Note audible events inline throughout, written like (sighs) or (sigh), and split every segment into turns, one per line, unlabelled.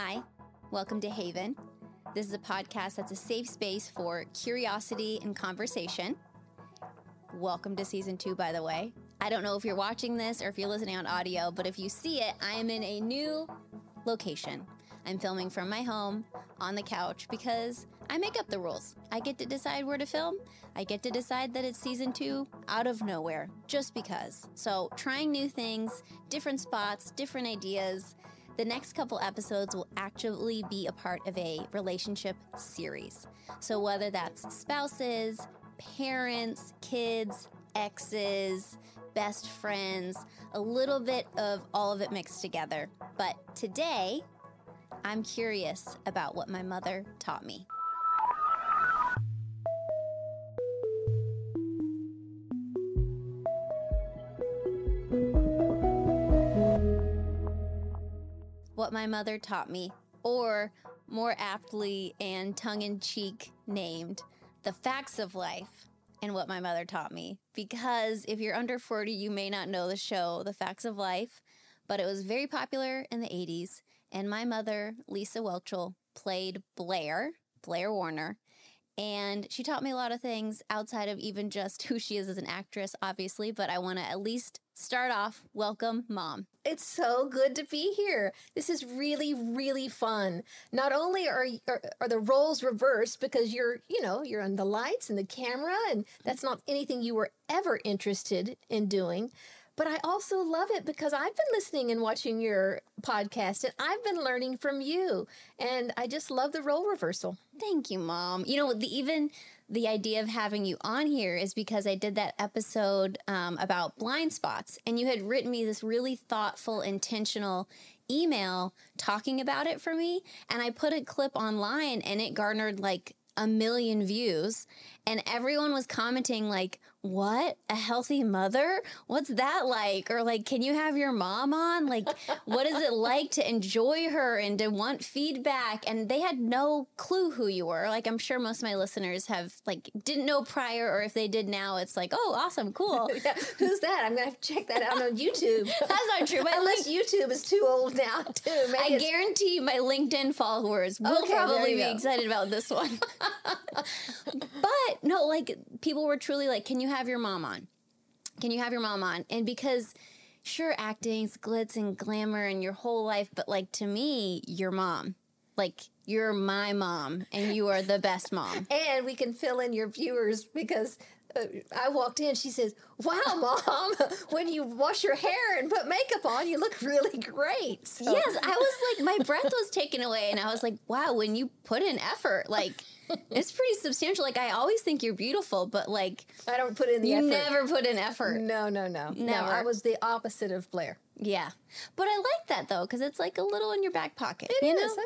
Hi, welcome to Haven. This is a podcast that's a safe space for curiosity and conversation. Welcome to season two, by the way. I don't know if you're watching this or if you're listening on audio, but if you see it, I am in a new location. I'm filming from my home on the couch because I make up the rules. I get to decide where to film. I get to decide that it's season two out of nowhere, just because. So, trying new things, different spots, different ideas. The next couple episodes will actually be a part of a relationship series. So, whether that's spouses, parents, kids, exes, best friends, a little bit of all of it mixed together. But today, I'm curious about what my mother taught me. What my mother taught me, or more aptly and tongue in cheek named, the facts of life and what my mother taught me. Because if you're under 40, you may not know the show, The Facts of Life, but it was very popular in the 80s. And my mother, Lisa Whelchel, played Blair, Blair Warner. And she taught me a lot of things outside of even just (laughs) who she is as an actress, obviously. But I want to at least start off welcome, mom.
It's so good to be here. This is really, really fun. Not only are, are are the roles reversed because you're, you know, you're on the lights and the camera, and that's not anything you were ever interested in doing. But I also love it because I've been listening and watching your podcast, and I've been learning from you, and I just love the role reversal.
Thank you, mom. You know, the, even the idea of having you on here is because I did that episode um, about blind spots, and you had written me this really thoughtful, intentional email talking about it for me. And I put a clip online, and it garnered like a million views and everyone was commenting like what? A healthy mother? What's that like? Or like can you have your mom on? Like what is it like to enjoy her and to want feedback? And they had no clue who you were. Like i'm sure most of my listeners have like didn't know prior or if they did now it's like oh awesome cool. (laughs)
Yeah. who's that? I'm gonna have to check that out on youtube. (laughs)
That's not true
my (laughs) unless link- youtube is too old now too.
Maybe i guarantee my linkedin followers will okay, probably be go. excited about this one. But no, like people were truly like, "Can you have your mom on? Can you have your mom on?" And because sure, acting's glitz and glamour and your whole life, but like to me, your mom, like you're my mom, and you are the best mom. (laughs)
and we can fill in your viewers because uh, I walked in. She says, "Wow, mom! (laughs) when you wash your hair and put makeup on, you look really great."
So. Yes, I was like, my breath was taken away, and I was like, "Wow!" When you put in effort, like it's pretty substantial. Like I always think you're beautiful, but like
I don't put in the
you
effort.
never put in effort.
No, no, no, never. No, I was the opposite of Blair.
Yeah, but I like that though because it's like a little in your back pocket.
It
you
is. Know?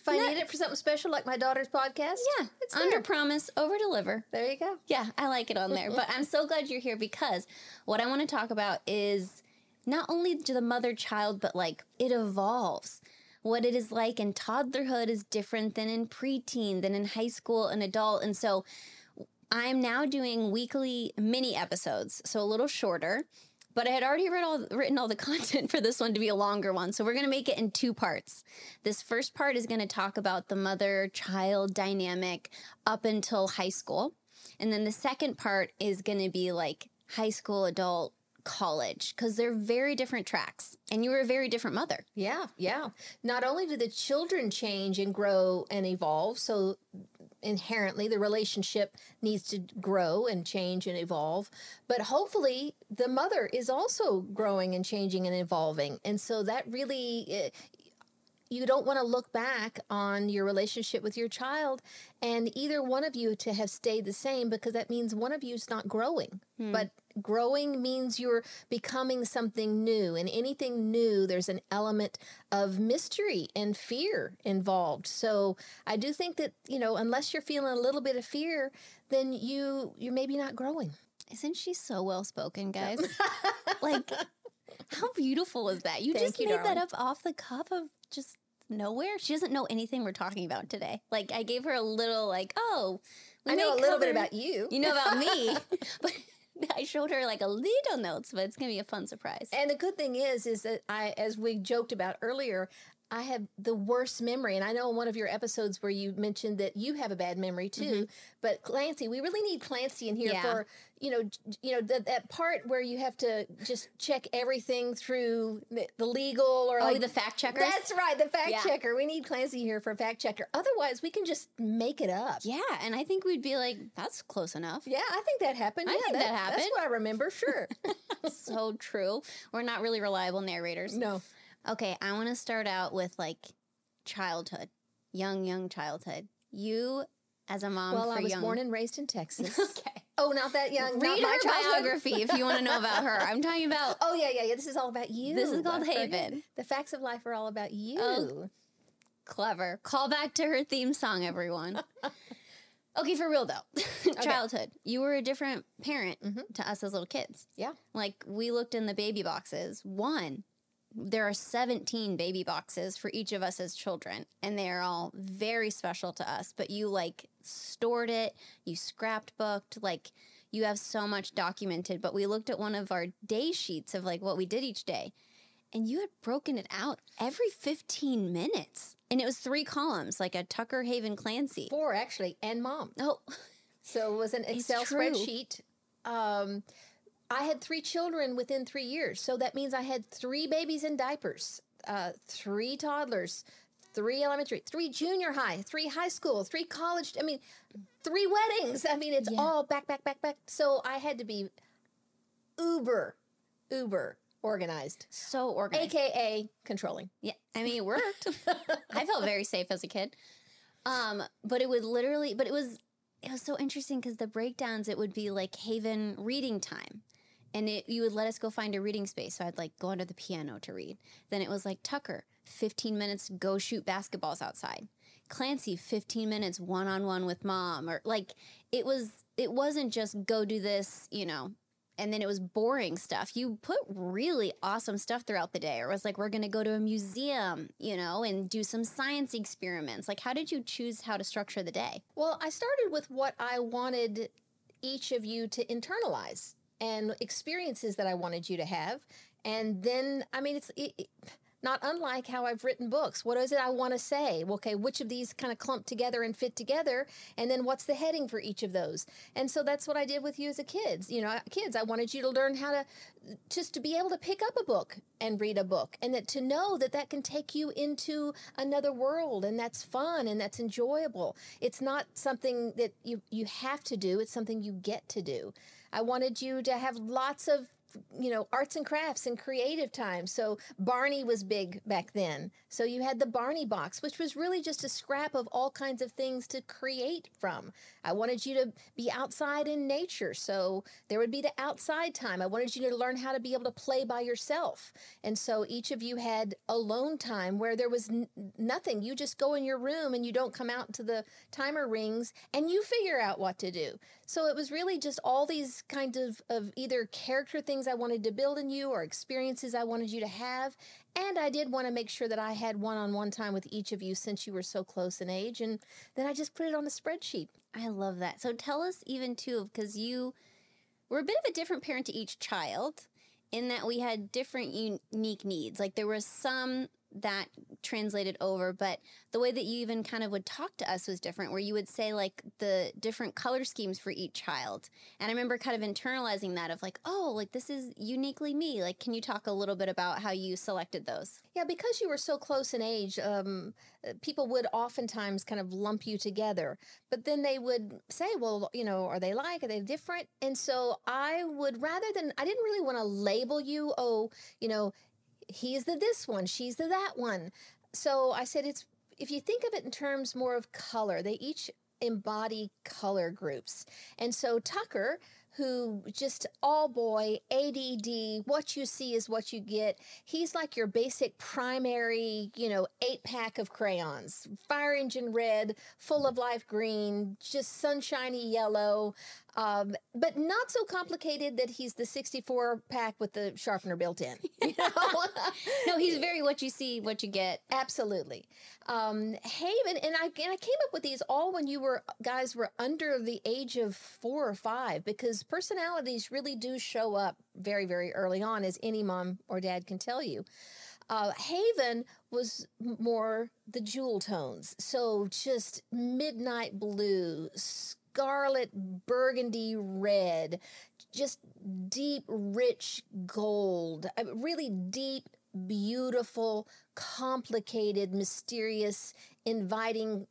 If I need it for something special, like my daughter's podcast,
yeah, it's under promise, over deliver.
There you go.
Yeah, I like it on there. but I'm so glad you're here because what I want to talk about is not only to the mother child, but like it evolves what it is like in toddlerhood is different than in preteen, than in high school and adult. And so I'm now doing weekly mini episodes, so a little shorter. But I had already read all, written all the (laughs) content for this one to be a longer one. So we're going to make it in two parts. This first part is going to talk about the mother child dynamic up until high school. And then the second part is going to be like high school, adult, college because they're very different tracks and you were a very different mother.
Yeah yeah. Not only do the children change and grow and evolve so inherently the relationship needs to grow and change and evolve but hopefully the mother is also growing and changing and evolving and so that really eh, you don't want to look back on your relationship with your child and either one of you to have stayed the same because that means one of you is not growing. Hmm. But growing means you're becoming something new and anything new there's an element of mystery and fear involved. So I do think that, you know, unless you're feeling a little bit of fear, then you you're maybe not growing.
Isn't she so well spoken, guys? (laughs) like how beautiful is that? You
Thank
just
you,
made
darling.
that up off the cuff of just nowhere. She doesn't know anything we're talking about today. Like I gave her a little like, oh,
I know a little bit about you.
You know about me, (laughs) (laughs) but I showed her like a little notes, but it's gonna be a fun surprise.
And the good thing is, is that I, as we joked about earlier, I have the worst memory. And I know in one of your episodes where you mentioned that you have a bad memory too. Mm-hmm. But Clancy, we really need Clancy in here yeah. for you know, you know that that part where you have to just check everything through the, the legal or
oh,
like
the fact checker.
That's right, the fact yeah. checker. We need Clancy here for a fact checker. Otherwise, we can just make it up.
Yeah, and I think we'd be like, that's close enough.
Yeah, I think that happened.
I
yeah,
think that, that happened.
That's what I remember. Sure. (laughs)
so true. We're not really reliable narrators.
No.
Okay, I want to start out with like childhood, young, young childhood. You as a mom
well,
I
was
young...
born and raised in Texas. (laughs)
okay.
Oh, not that young.
Read
not
her biography if you want to know about her. I'm talking about. (laughs)
Oh yeah, yeah, yeah. This is all about you.
This is called Haven.
The facts of life are all about you. Oh,
clever. Call back to her theme song, everyone. (laughs) okay, for real though. Childhood. Okay. You were a different parent mm-hmm. to us as little kids.
Yeah.
Like we looked in the baby boxes. One, there are 17 baby boxes for each of us as children, and they are all very special to us. But you like stored it, you scrapbooked, like you have so much documented. But we looked at one of our day sheets of like what we did each day, and you had broken it out every 15 minutes. And it was three columns, like a Tucker Haven Clancy.
Four, actually, and mom.
Oh.
So it was an Excel spreadsheet. Um, I had three children within three years. So that means I had three babies in diapers, uh, three toddlers, three elementary, three junior high, three high school, three college. I mean, three weddings. I mean, it's yeah. all back, back, back, back. So I had to be uber, uber organized.
So organized.
AKA controlling.
Yeah. I mean, it worked. (laughs) I felt very safe as a kid. Um, but it would literally, but it was, it was so interesting because the breakdowns, it would be like Haven reading time and it, you would let us go find a reading space. So I'd like go under the piano to read. Then it was like Tucker, 15 minutes, go shoot basketballs outside. Clancy, 15 minutes one on one with mom. Or like it was, it wasn't just go do this, you know, and then it was boring stuff. You put really awesome stuff throughout the day. Or it was like, we're going to go to a museum, you know, and do some science experiments. Like, how did you choose how to structure the day?
Well, I started with what I wanted each of you to internalize and experiences that I wanted you to have. And then, I mean, it's it, it, not unlike how I've written books. What is it I want to say? Okay, which of these kind of clump together and fit together? And then what's the heading for each of those? And so that's what I did with you as a kids. You know, kids, I wanted you to learn how to just to be able to pick up a book and read a book and that to know that that can take you into another world and that's fun and that's enjoyable. It's not something that you you have to do, it's something you get to do. I wanted you to have lots of you know, arts and crafts and creative time. So Barney was big back then. So you had the Barney box, which was really just a scrap of all kinds of things to create from. I wanted you to be outside in nature. So there would be the outside time. I wanted you to learn how to be able to play by yourself. And so each of you had alone time where there was n- nothing. You just go in your room and you don't come out to the timer rings and you figure out what to do. So it was really just all these kinds of, of either character things I wanted to build in you or experiences I wanted you to have. And I did want to make sure that I had one on one time with each of you since you were so close in age. And then I just put it on a spreadsheet.
I love that. So tell us even too, because you were a bit of a different parent to each child in that we had different unique needs. Like there was some that translated over, but the way that you even kind of would talk to us was different, where you would say like the different color schemes for each child. And I remember kind of internalizing that of like, oh, like this is uniquely me. Like, can you talk a little bit about how you selected those?
Yeah, because you were so close in age, um, people would oftentimes kind of lump you together, but then they would say, well, you know, are they like, are they different? And so I would rather than, I didn't really want to label you, oh, you know, he's the this one, she's the that one. So I said it's if you think of it in terms more of color, they each embody color groups. And so Tucker who just all boy, ADD, what you see is what you get. He's like your basic primary, you know, eight pack of crayons fire engine red, full of life green, just sunshiny yellow. Um, but not so complicated that he's the 64 pack with the sharpener built in. (laughs) You know? (laughs)
no, he's very what you see, what you get.
Absolutely. Um, Haven, and I, and I came up with these all when you were guys were under the age of four or five because personalities really do show up very, very early on, as any mom or dad can tell you. Uh, Haven was more the jewel tones. So just midnight blue, scarlet burgundy red, just deep, rich gold, really deep, beautiful, complicated, mysterious, inviting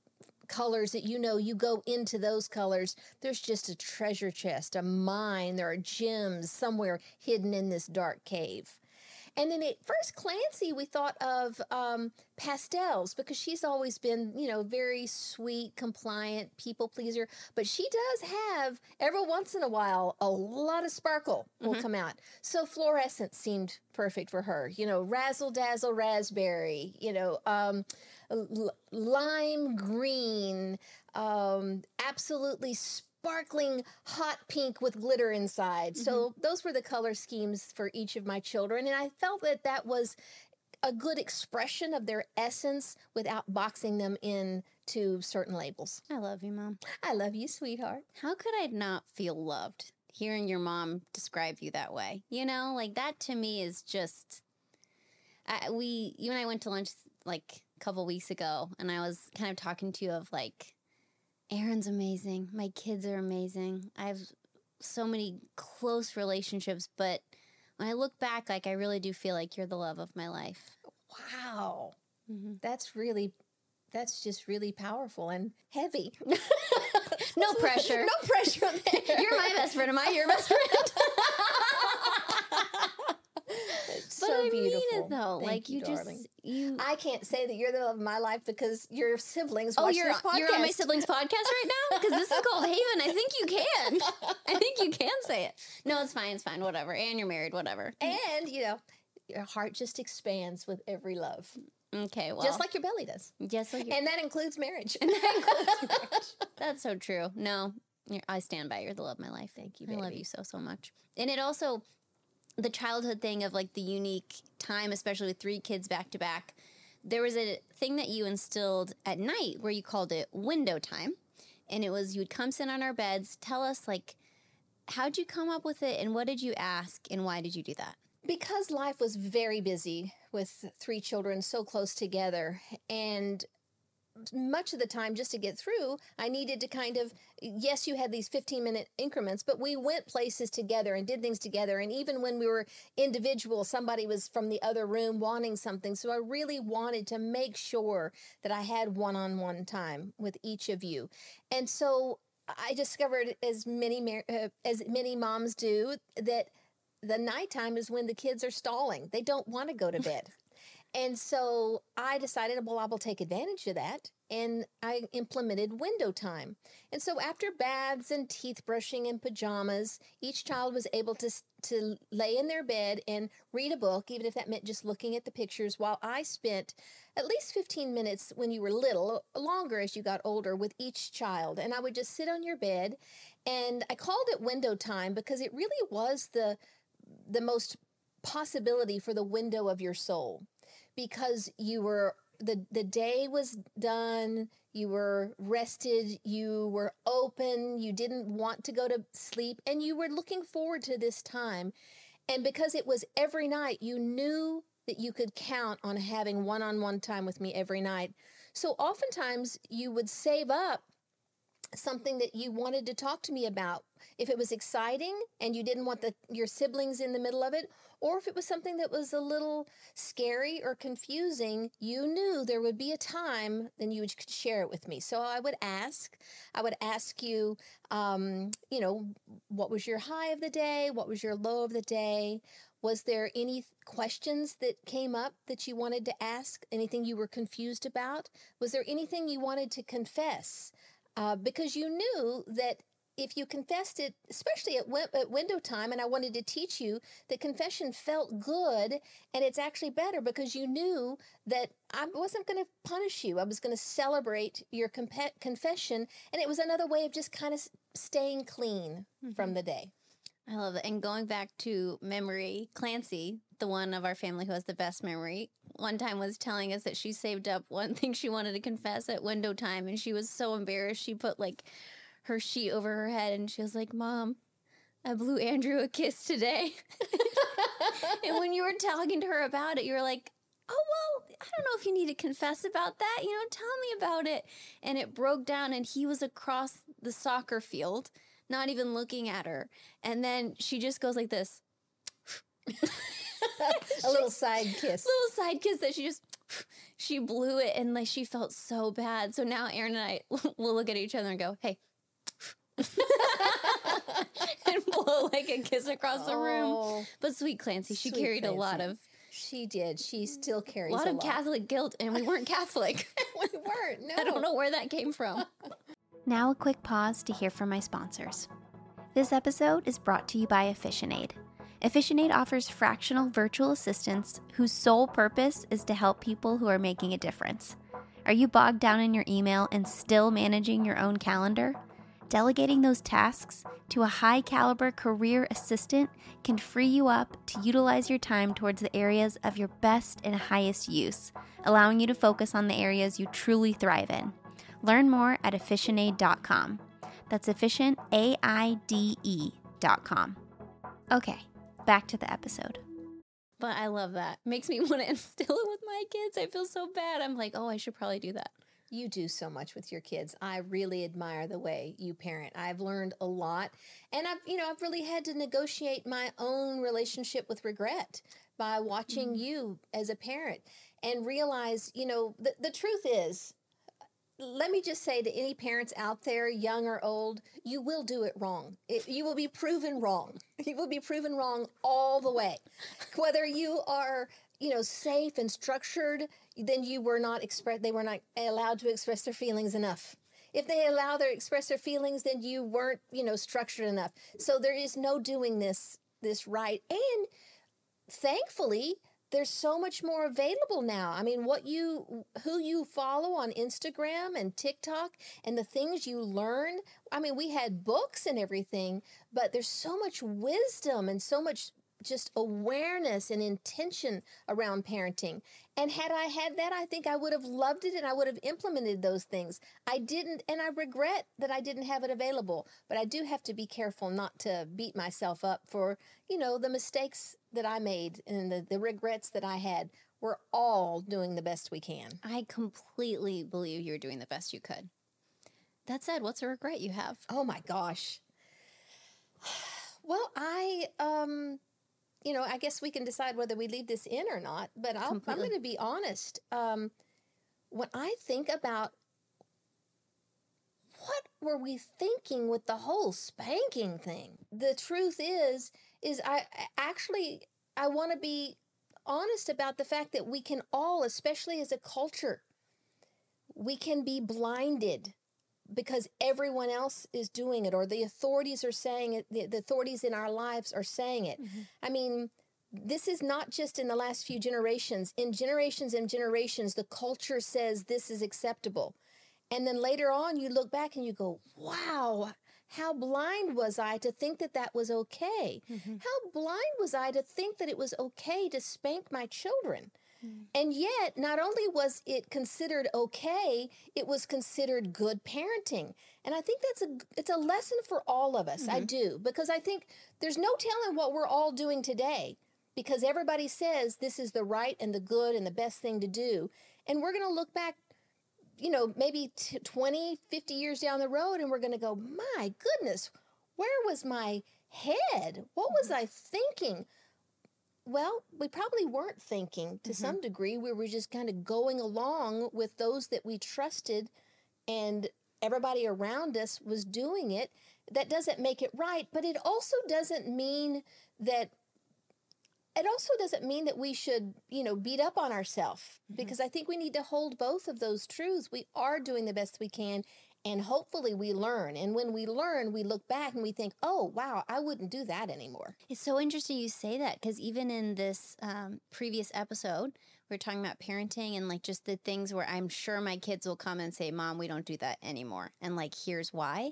colors that you know you go into those colors there's just a treasure chest a mine there are gems somewhere hidden in this dark cave and then at first Clancy, we thought of um, pastels because she's always been, you know, very sweet, compliant, people pleaser. But she does have every once in a while a lot of sparkle will come out. So fluorescent seemed perfect for her. You know, razzle dazzle raspberry. You know, um, l- lime green. Um, absolutely. Sparkling hot pink with glitter inside. So, mm-hmm. those were the color schemes for each of my children. And I felt that that was a good expression of their essence without boxing them in to certain labels.
I love you, mom.
I love you, sweetheart.
How could I not feel loved hearing your mom describe you that way? You know, like that to me is just. I, we, you and I went to lunch like a couple weeks ago, and I was kind of talking to you of like, Aaron's amazing. My kids are amazing. I have so many close relationships, but when I look back, like I really do feel like you're the love of my life.
Wow.
Mhm.
That's really, that's just really powerful and heavy. (laughs) (laughs)
No pressure.
no pressure (laughs) there.
You're my best friend. Am I your best friend?
It's
But
so
I
beautiful.
mean it though.
Thank
like you,
darling.
just you.
I can't say that you're the love of my life because your siblings
oh,
watch
you're
this podcast.
you're on my siblings podcast right now because this is (laughs) called Haven. I think you can. (laughs) I think you can say it. No, it's fine. It's fine. Whatever. And you're married. Whatever.
And, you know, your heart just expands with every love,
Okay. Well,
just like your belly does.
just like your,
And that includes marriage. (laughs)
that's so true. No, I stand by. You're the love of my life.
Thank you,
I love you so so much. And it also the childhood thing of like the unique time, especially with three kids back to back. There was a thing that you instilled at night where you called it window time, and it was you would come sit on our beds, tell us like how'd you come up with it, and what did you ask, and why did you do that?
because life was very busy with three children so close together and much of the time just to get through i needed to kind of yes you had these 15 minute increments but we went places together and did things together and even when we were individual somebody was from the other room wanting something so i really wanted to make sure that i had one-on-one time with each of you and so i discovered as many uh, as many moms do that the nighttime is when the kids are stalling. They don't want to go to bed. (laughs) and so I decided, well, I will take advantage of that. And I implemented window time. And so after baths and teeth brushing and pajamas, each child was able to, to lay in their bed and read a book, even if that meant just looking at the pictures, while I spent at least 15 minutes when you were little, longer as you got older, with each child. And I would just sit on your bed. And I called it window time because it really was the the most possibility for the window of your soul because you were the the day was done you were rested you were open you didn't want to go to sleep and you were looking forward to this time. And because it was every night you knew that you could count on having one-on-one time with me every night. So oftentimes you would save up something that you wanted to talk to me about. If it was exciting and you didn't want the your siblings in the middle of it or if it was something that was a little scary or confusing you knew there would be a time then you would share it with me. So i would ask i would ask you um, you know what was your high of the day? What was your low of the day? Was there any questions that came up that you wanted to ask? Anything you were confused about? Was there anything you wanted to confess? Uh, because you knew that if you confessed it, especially at, win- at window time, and I wanted to teach you that confession felt good and it's actually better because you knew that I wasn't going to punish you. I was going to celebrate your confession, and it was another way of just kind of s- staying clean from mm-hmm. the day.
I love it. And going back to memory, Clancy, the one of our family who has the best memory, one time was telling us that she saved up one (laughs) thing she wanted to confess at window time and she was so embarrassed. She put like her sheet over her head and she was like, Mom, I blew Andrew a kiss today. (laughs) and when you were talking to her about it, you were like, oh, well, I don't know if you need to confess about that. You know, tell me about it. And it broke down, and he was across the soccer field, not even looking at her. And then she just goes like this. (laughs)
a little side kiss.
A little side kiss that she just she blew it and like she felt so bad. So now Aaron and I (laughs) will look at each other and go, "Hey." (laughs) and blow like a kiss across the room.
Oh,
But sweet Clancy, she
Sweet
carried a lot of
she did. She still carries a
lot of Catholic guilt, and we weren't Catholic. (laughs)
we weren't. (laughs) No.
I don't know where that came from. Now, a quick pause to hear from my sponsors. This episode is brought to you by EfficientAide. EfficientAide offers fractional virtual assistants whose sole purpose is to help people who are making a difference. Are you bogged down in your email and still managing your own calendar? Delegating those tasks to a high caliber career assistant can free you up to utilize your time towards the areas of your best and highest use, allowing you to focus on the areas you truly thrive in. Learn more at efficientaide.com. That's efficient, A I D E.com. Okay, back to the episode. But I love that. Makes me (laughs) want to instill it with my kids. I feel so bad. I'm like, oh, I should probably do that.
You do so much with your kids. I really admire the way you parent. I've learned a lot, and I've you know I've really had to negotiate my own relationship with regret by watching mm-hmm. you as a parent and realize you know the the truth is. Let me just say to any parents out there, young or old, you will do it wrong. It, you will be proven wrong. (laughs) You will be proven wrong all the way. Whether you are you know safe and structured then you were not express they were not allowed to express their feelings enough. If they allow their express their feelings then you weren't you know structured enough. So there is no doing this this right. And thankfully there's so much more available now. I mean what you who you follow on instagram and tiktok and the things you learn i mean we had books and everything but there's so much wisdom and so much just awareness and intention around parenting. And had I had that, I think I would have loved it and I would have implemented those things. I didn't, and I regret that I didn't have it available. But I do have to be careful not to beat myself up for, you know, the mistakes that I made and the, the regrets that I had. We're all doing the best we can.
I completely believe you're doing the best you could. That said, what's a regret you have?
Oh my gosh. (sighs) Well, I um you know, I guess we can decide whether we leave this in or not, but I'll, I'm going to be honest. Um when I think about what were we thinking with the whole spanking thing? The truth is is I I actually I want to be honest about the fact that we can all, especially as a culture, we can be blinded because everyone else is doing it or the authorities are saying it the, the authorities in our lives are saying it. Mm-hmm. I mean this is not just in the last few generations. In generations and generations the culture says this is acceptable. And then later on you look back and you go wow how blind was i to think that that was okay? Mm-hmm. How blind was i to think that it was okay to spank my children Mm. and yet, not only was it considered okay, it was considered good parenting. And I think that's a it's a lesson for all of us. I mm-hmm. do because I think there's no telling what we're all doing today because everybody says this is the right and the good and the best thing to do. And we're going to look back you know, maybe t- 20, 50 years down the road and we're going to go, "My goodness, where was my head? What was mm-hmm. I thinking?" Well, we probably weren't thinking to mm-hmm. some degree. We were just kind of going along with those that we trusted, and everybody around us was doing it. That doesn't make it right, but it also doesn't mean that. It also doesn't mean that we should, you know, beat up on ourselves mm-hmm. because I think we need to hold both of those truths. We are doing the best we can, and hopefully we learn. And when we learn, we look back and we think, oh, wow, I wouldn't do that anymore.
It's so interesting you say that because even in this um, previous episode, we are talking about parenting and like just the things where I'm sure my kids will come and say, Mom, we don't do that anymore. And like, here's why.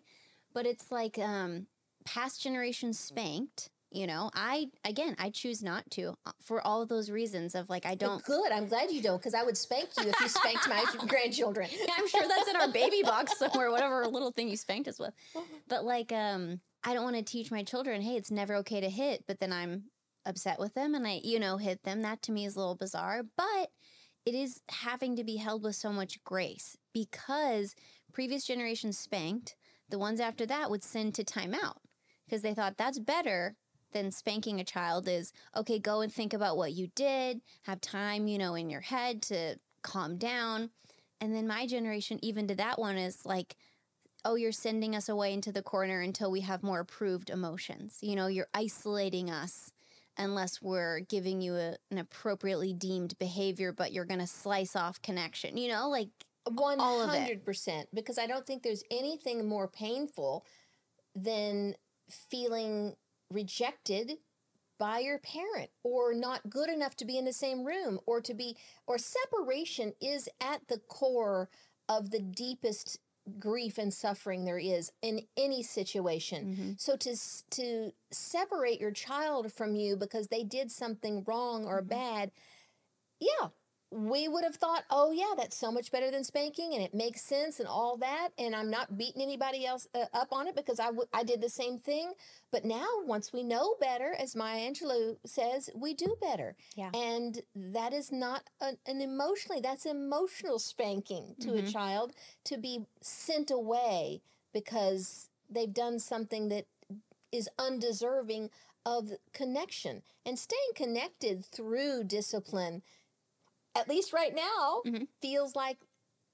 But it's like um, past generations spanked. You know, I, again, I choose not to uh, for all of those reasons of like, I don't,
Good. I'm glad you don't because I would spank you if you spanked my (laughs) grandchildren. (laughs)
I'm sure that's in our baby box (laughs) somewhere, whatever little thing you spanked us with. But like, um, I don't want to teach my children, hey, it's never okay to hit, but then I'm upset with them and I, you know, hit them. That to me is a little bizarre, but it is having to be held with so much grace because previous generations spanked. The ones after that would send to timeout because they thought that's better than spanking a child is okay, go and think about what you did, have time, you know, in your head to calm down. And then my generation, even to that one, is like, oh, you're sending us away into the corner until we have more approved emotions. You know, you're isolating us unless we're giving you a, an appropriately deemed behavior, but you're going to slice off connection. You know, like
one hundred percent. Because I don't think there's anything more painful than feeling rejected by your parent or not good enough to be in the same room or to be or separation is at the core of the deepest grief and suffering there is in any situation. Mm-hmm. So to to separate your child from you because they did something wrong or mm-hmm. bad, yeah, we would have thought, oh yeah, that's so much better than spanking, and it makes sense and all that. And I'm not beating anybody else uh, up on it because I, w- I did the same thing. But now, once we know better, as Maya Angelou says, we do better.
Yeah.
And that is not an, an emotionally, that's emotional spanking to mm-hmm. a child to be sent away because they've done something that is undeserving of connection. And staying connected through discipline at least right now, mm-hmm. feels like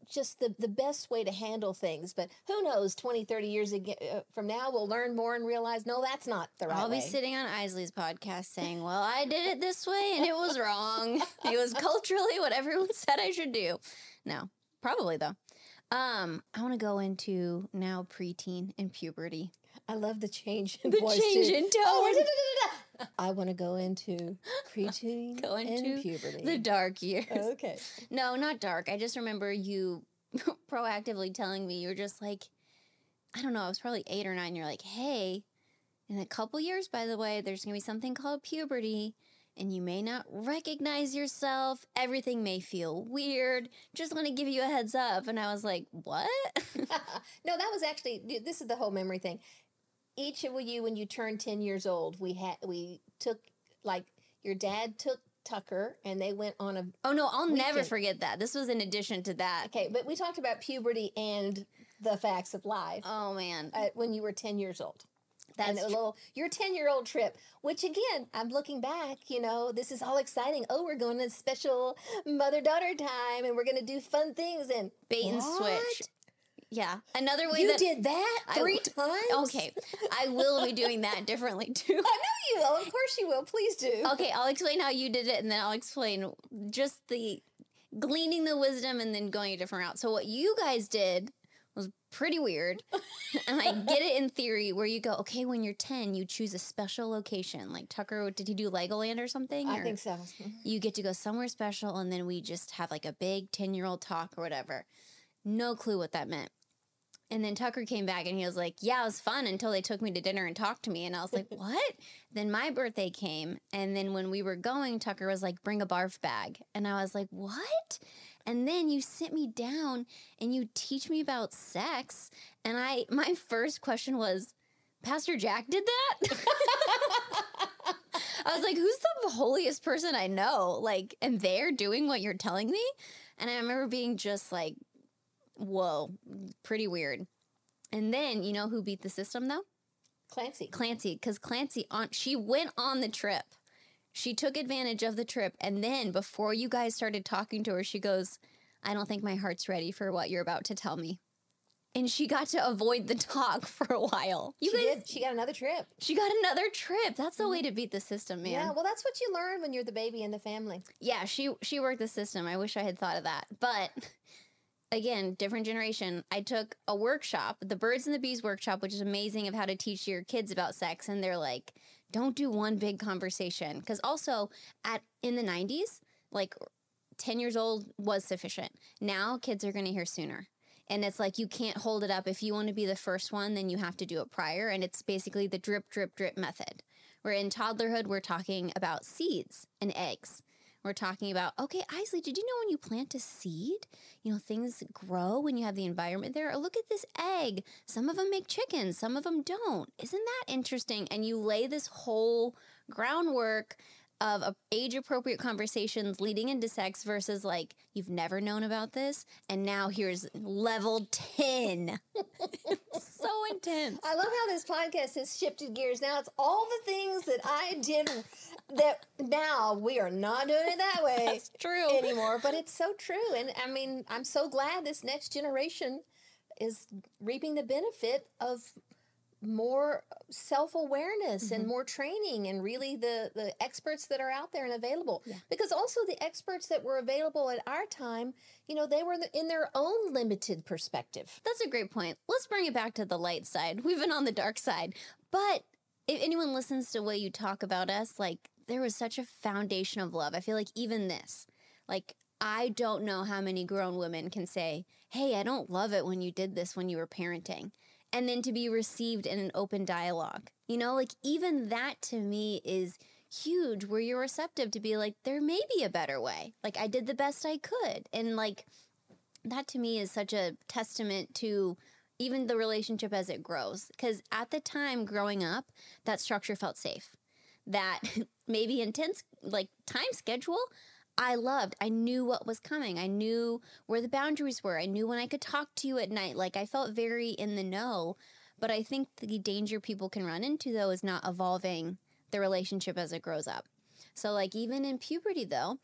just the, the best way to handle things. But who knows, 20, 30 years uh, from now, we'll learn more and realize, no, that's not the right
I'll
way.
be sitting on Isley's podcast saying, well, I did it this way and it was (laughs) wrong. it was (laughs) culturally what everyone said I should do. No, probably though. Um, I want to go into now preteen and puberty.
I love the change in
the
voice
change
too.
in tone. Oh,
I want to go into preteen go into and puberty.
The dark years.
Okay.
No, not dark. I just remember you (laughs) proactively telling me you were just like, I don't know, I was probably eight or nine. You're like, hey, in a couple years, by the way, there's gonna be something called puberty. And you may not recognize yourself. Everything may feel weird. Just want to give you a heads up. And I was like, what? (laughs) (laughs)
no, that was actually, this is the whole memory thing each of you when you turned 10 years old we had we took like your dad took tucker and they went on a
oh no i'll weekend. never forget that. This was in addition to that.
Okay but we talked about puberty and the facts of life.
Oh man.
Uh, when you were 10 years old. That's a little your 10 year old trip which again i'm looking back you know this is all exciting. Oh we're going to special mother daughter time and we're going to do fun things and
bait and switch yeah. Another way that
you
that
did that three I,
times. Okay, I will be doing that differently (laughs) too. I
know you will. Of course you will. Please do.
Okay, I'll explain how you did it, and then I'll explain just the gleaning the wisdom and then going a different route. So what you guys did was pretty weird, (laughs) and I get it in theory where you go, okay, when you're ten, you choose a special location. Like Tucker, did he do Legoland or something?
I
or
think so. Mm-hmm.
you get to go somewhere special, and then we just have like a big ten year old talk or whatever. No clue what that meant. And then Tucker came back and he was like, Yeah, it was fun until they took me to dinner and talked to me. And I was like, (laughs) What? then my birthday came. And then when we were going, Tucker was like, Bring a barf bag. And I was like, What? And then you sit me down and you teach me about sex. And I, my first question was, Pastor Jack did that? (laughs) I was like, Who's the holiest person I know? Like, and they're doing what you're telling me? And I remember being just like, whoa, pretty weird. And then you know who beat the system though?
Clancy.
Clancy, because Clancy on she went on the trip. She took advantage of the trip, and then before you guys started talking to her, she goes, "I don't think my heart's ready for what you're about to tell me." And she got to avoid the talk (laughs) for a while.
You she guys, did. She got another trip.
She got another trip. That's the mm-hmm. way to beat the system, man.
Yeah, well, that's what you learn when you're the baby in the family.
Yeah, she she worked the system. I wish I had thought of that, but again, different generation. I took a workshop, the Birds and the Bees workshop, which is amazing of how to teach your kids about sex. And they're like, don't do one big conversation. Because also at in the 90s, like 10 years old was sufficient. Now kids are going to hear sooner. And it's like you can't hold it up. If you want to be the first one, then you have to do it prior. And it's basically the drip, drip, drip method. Where in toddlerhood, we're talking about seeds and eggs. We're talking about, okay, Isley, did you know when you plant a seed, you know, things grow when you have the environment there? Or look at this egg. Some of them make chickens, some of them don't. Isn't that interesting? And you lay this whole groundwork of uh, age appropriate conversations leading into sex versus like you've never known about this and now here's level 10 (laughs) so intense
I love how this podcast has shifted gears. Now it's all the things that I did that now we are not doing it that way
that's true
anymore. But it's so true. And I mean, I'm so glad this next generation is reaping the benefit of more self-awareness and mm-hmm. more training and really the the experts that are out there and available
Yeah.
because also the experts that were available at our time you know they were in their own limited perspective
That's a great point. Let's bring it back to the light side. We've been on the dark side. But if anyone listens to what you talk about us, like there was such a foundation of love. I feel like even this, like I don't know how many grown women can say, Hey, I don't love it when you did this when you were parenting. And then to be received in an open dialogue. You know, like even that to me is huge where you're receptive to be like, there may be a better way. Like I did the best I could. And like that to me is such a testament to even the relationship as it grows. Because at the time growing up, that structure felt safe. That (laughs) maybe intense, like time schedule, I loved. I knew what was coming. I knew where the boundaries were. I knew when I could talk to you at night. Like I felt very in the know. But I think the danger people can run into though is not evolving the relationship as it grows up. So, like, even in puberty, though,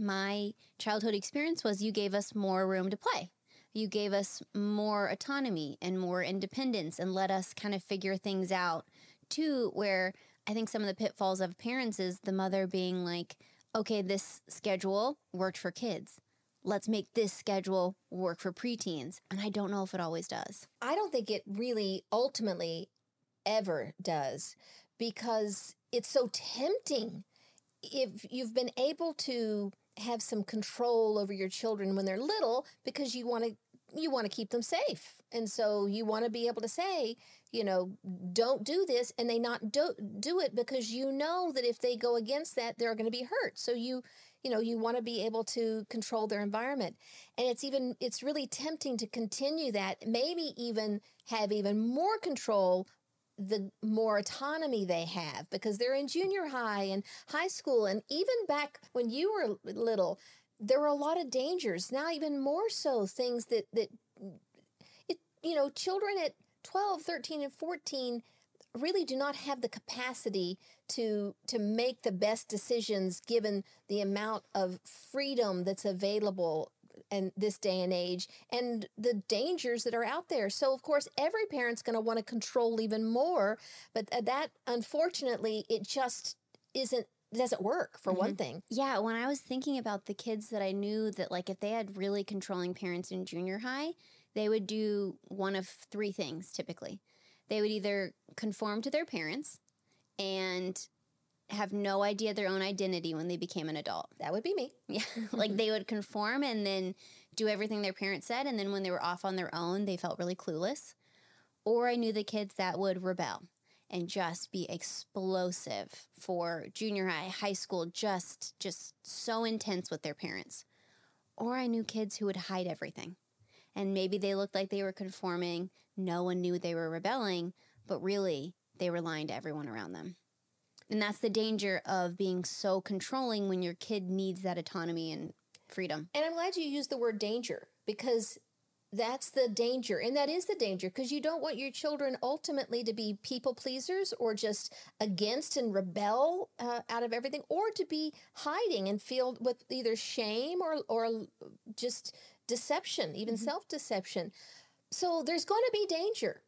my childhood experience was you gave us more room to play. You gave us more autonomy and more independence and let us kind of figure things out too. Where I think some of the pitfalls of parents is the mother being like, okay, this schedule worked for kids. Let's make this schedule work for preteens. And I don't know if it always does.
I don't think it really ultimately ever does because it's so tempting. If you've been able to have some control over your children when they're little because you want to you want to keep them safe. And so you want to be able to say, you know, don't do this and they not do, do it because you know that if they go against that they're going to be hurt. So you you know, you want to be able to control their environment. And it's even it's really tempting to continue that, maybe even have even more control the more autonomy they have because they're in junior high and high school and even back when you were little there were a lot of dangers now even more so things that that it you know children at 12 13 and 14 really do not have the capacity to to make the best decisions given the amount of freedom that's available in this day and age and the dangers that are out there. So of course every parent's going to want to control even more, but that unfortunately it just isn't doesn't work for one mm-hmm. thing.
Yeah, when I was thinking about the kids that I knew that like if they had really controlling parents in junior high, they would do one of three things typically. They would either conform to their parents and have no idea their own identity when they became an adult.
That would be me. (laughs)
Yeah, (laughs) like they would conform and then do everything their parents said and then when they were off on their own, they felt really clueless. Or I knew the kids that would rebel and just be explosive for junior high, high school, just just so intense with their parents. Or I knew kids who would hide everything. And maybe they looked like they were conforming, no one knew they were rebelling, but really they were lying to everyone around them. And that's the danger of being so controlling when your kid needs that autonomy and freedom.
And I'm glad you used the word danger because that's the danger. And that is the danger because you don't want your children ultimately to be people pleasers or just against and rebel uh, out of everything or to be hiding and feel with either shame or, or just deception, even self deception. So there's going to be danger.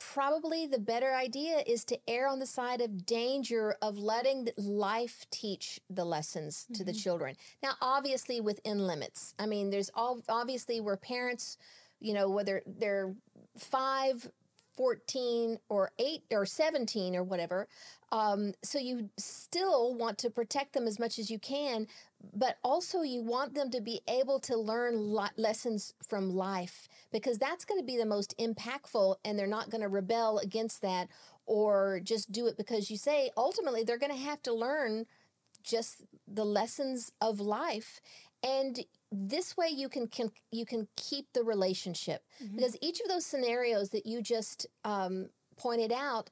Probably the better idea is to err on the side of danger of letting life teach the lessons to the children. Now, obviously, within limits. I mean, there's all obviously where parents, you know, whether they're five, 14 or 8 or 17 or whatever. Um, so you still want to protect them as much as you can, but also you want them to be able to learn li- lessons from life because that's going to be the most impactful and they're not going to rebel against that or just do it because you say ultimately they're going to have to learn just the lessons of life. And this way you can, can you can keep the relationship. Because each of those scenarios that you just um, pointed out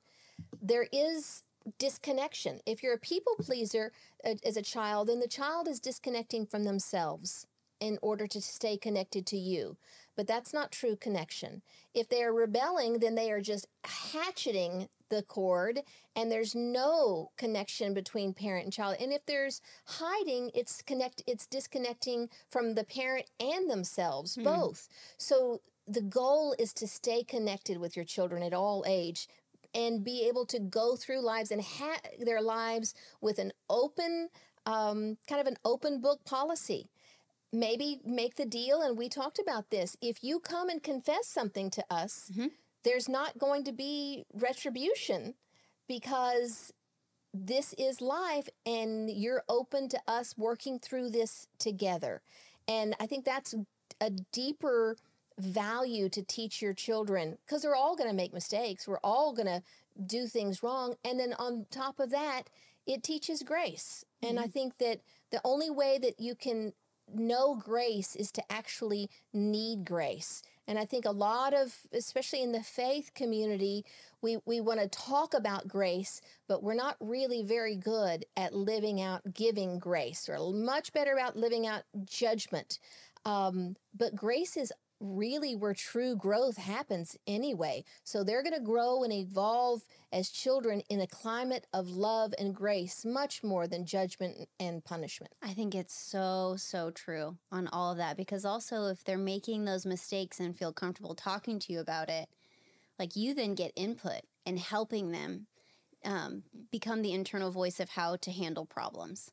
there is disconnection. If you're a people pleaser uh, as a child, then the child is disconnecting from themselves in order to stay connected to you. But that's not true connection. If they are rebelling, then they are just hatcheting the cord and there's no connection between parent and child. And if there's hiding, it's connect it's disconnecting from the parent and themselves
Hmm.
both. So the goal is to stay connected with your children at all age and be able to go through lives and have their lives with an open um, kind of an open book policy. Maybe make the deal and we talked about this. If you come and confess something to us
Mhm.
there's not going to be retribution because this is life and you're open to us working through this together. And i think that's a deeper value to teach your children because they're all going to make mistakes we're all going to do things wrong and then on top of that it teaches grace and i think that the only way that you can know grace is to actually need grace. And I think a lot of, especially in the faith community, we, we want to talk about grace, but we're not really very good at living out giving grace. We're much better about living out judgment. Um, but grace is really where true growth happens anyway. So they're going to grow and evolve as children in a climate of love and grace, much more than judgment and punishment.
I think it's so, so true on all of that because also if they're making those mistakes and feel comfortable talking to you about it, like you then get input and helping them um, become the internal voice of how to handle problems.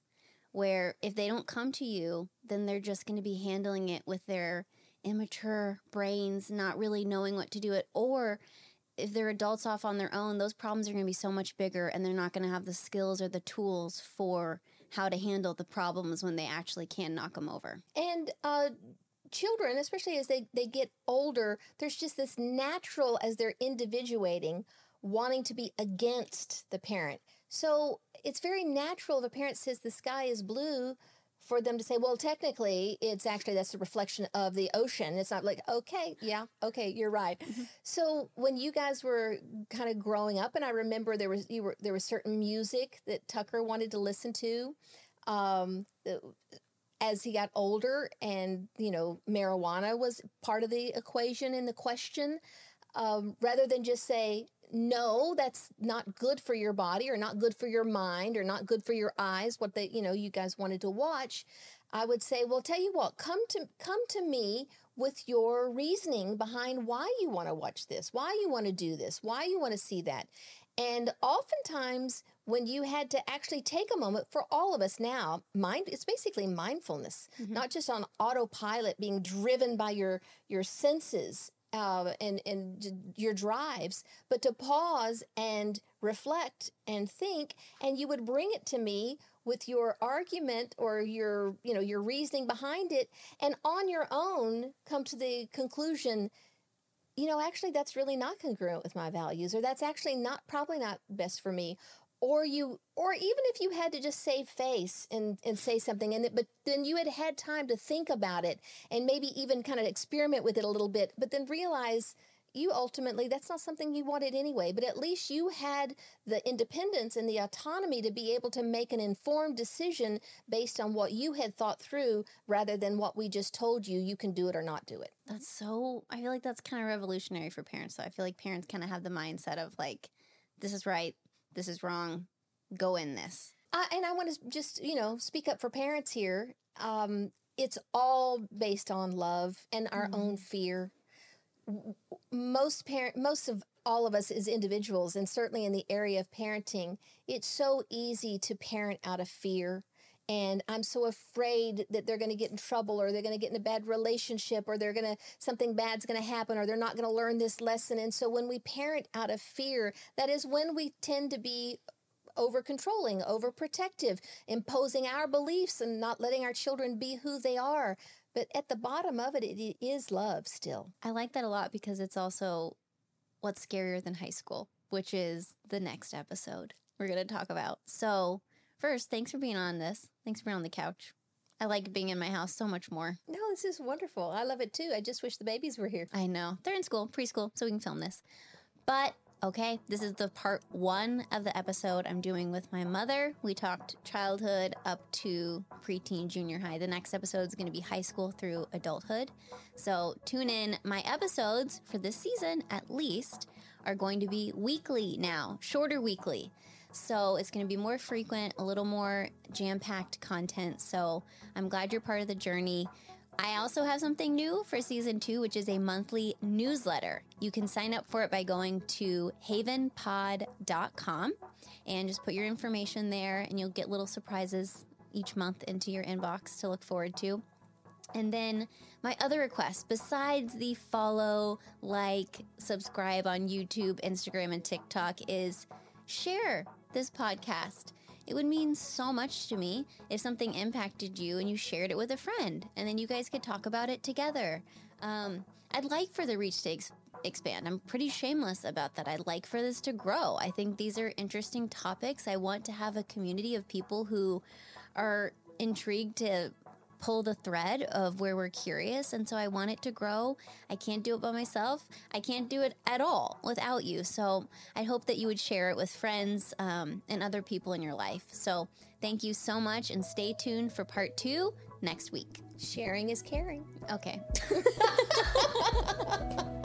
Where if they don't come to you, then they're just going to be handling it with their immature brains, not really knowing what to do it, or if they're adults off on their own, those problems are going to be so much bigger and they're not going to have the skills or the tools for how to handle the problems when they actually can knock them over.
And uh, children, especially as they, they get older, there's just this natural, as they're individuating, wanting to be against the parent. So it's very natural if a parent says the sky is blue for them to say, well, technically, it's actually that's a reflection of the ocean. It's not like, okay, yeah, okay, you're right. So when you guys were kind of growing up, and I remember there was you were there was certain music that Tucker wanted to listen to. Um, as he got older and you know marijuana was part of the equation in the question um, rather than just say no that's not good for your body or not good for your mind or not good for your eyes what they you know you guys wanted to watch i would say well tell you what come to come to me with your reasoning behind why you want to watch this why you want to do this why you want to see that and oftentimes, when you had to actually take a moment for all of us now, mind it's basically mindfulness,
Mhm.
not just on autopilot, being driven by your your senses uh, and and your drives, but to pause and reflect and think, and you would bring it to me with your argument or your you know your reasoning behind it, and on your own come to the conclusion you know, actually, that's really not congruent with my values, or that's actually not probably not best for me. Or you, or even if you had to just save face and, and say something, and but then you had had time to think about it and maybe even kind of experiment with it a little bit, but then realize you ultimately that's not something you wanted anyway. But at least you had the independence and the autonomy to be able to make an informed decision based on what you had thought through, rather than what we just told you you can do it or not do it.
That's so, I feel like that's kind of revolutionary for parents. So I feel like parents kind of have the mindset of like, this is right, this is wrong, go in this.
Uh, and I want to just, you know, speak up for parents here. Um, it's all based on love and our
Mhm.
own fear. Most parent, most of all of us as individuals, and certainly in the area of parenting, it's so easy to parent out of fear. And I'm so afraid that they're going to get in trouble, or they're going to get in a bad relationship, or they're going to something bad's going to happen, or they're not going to learn this lesson. And so when we parent out of fear, that is when we tend to be over controlling, over protective, imposing our beliefs and not letting our children be who they are. But at the bottom of it, it is love still.
I like that a lot because it's also what's scarier than high school, which is the next episode we're going to talk about. So, first, thanks for being on this. Thanks for being on the couch. I like being in my house so much more.
No, this is wonderful. I love it too. I just wish the babies were here.
I know. They're in school, preschool, so we can film this. But Okay, this is the part one of the episode I'm doing with my mother. We talked childhood up to preteen, junior high. The next episode is going to be high school through adulthood. So tune in. My episodes for this season, at least, are going to be weekly now, shorter weekly. So it's going to be more frequent, a little more jam packed content. So I'm glad you're part of the journey. I also have something new for season two, which is a monthly newsletter. You can sign up for it by going to havenpod.com and just put your information there, and you'll get little surprises each month into your inbox to look forward to. And then my other request, besides the follow, like, subscribe on YouTube, Instagram, and TikTok, is share this podcast. It would mean so much to me if something impacted you and you shared it with a friend, and then you guys could talk about it together. Um, I'd like for the reach to ex- expand. I'm pretty shameless about that. I'd like for this to grow. I think these are interesting topics. I want to have a community of people who are intrigued to pull the thread of where we're curious. And so I want it to grow. I can't do it by myself. I can't do it at all without you. So I hope that you would share it with friends um, and other people in your life. So thank you so much and stay tuned for part two next week.
Sharing is caring.
Okay. (laughs)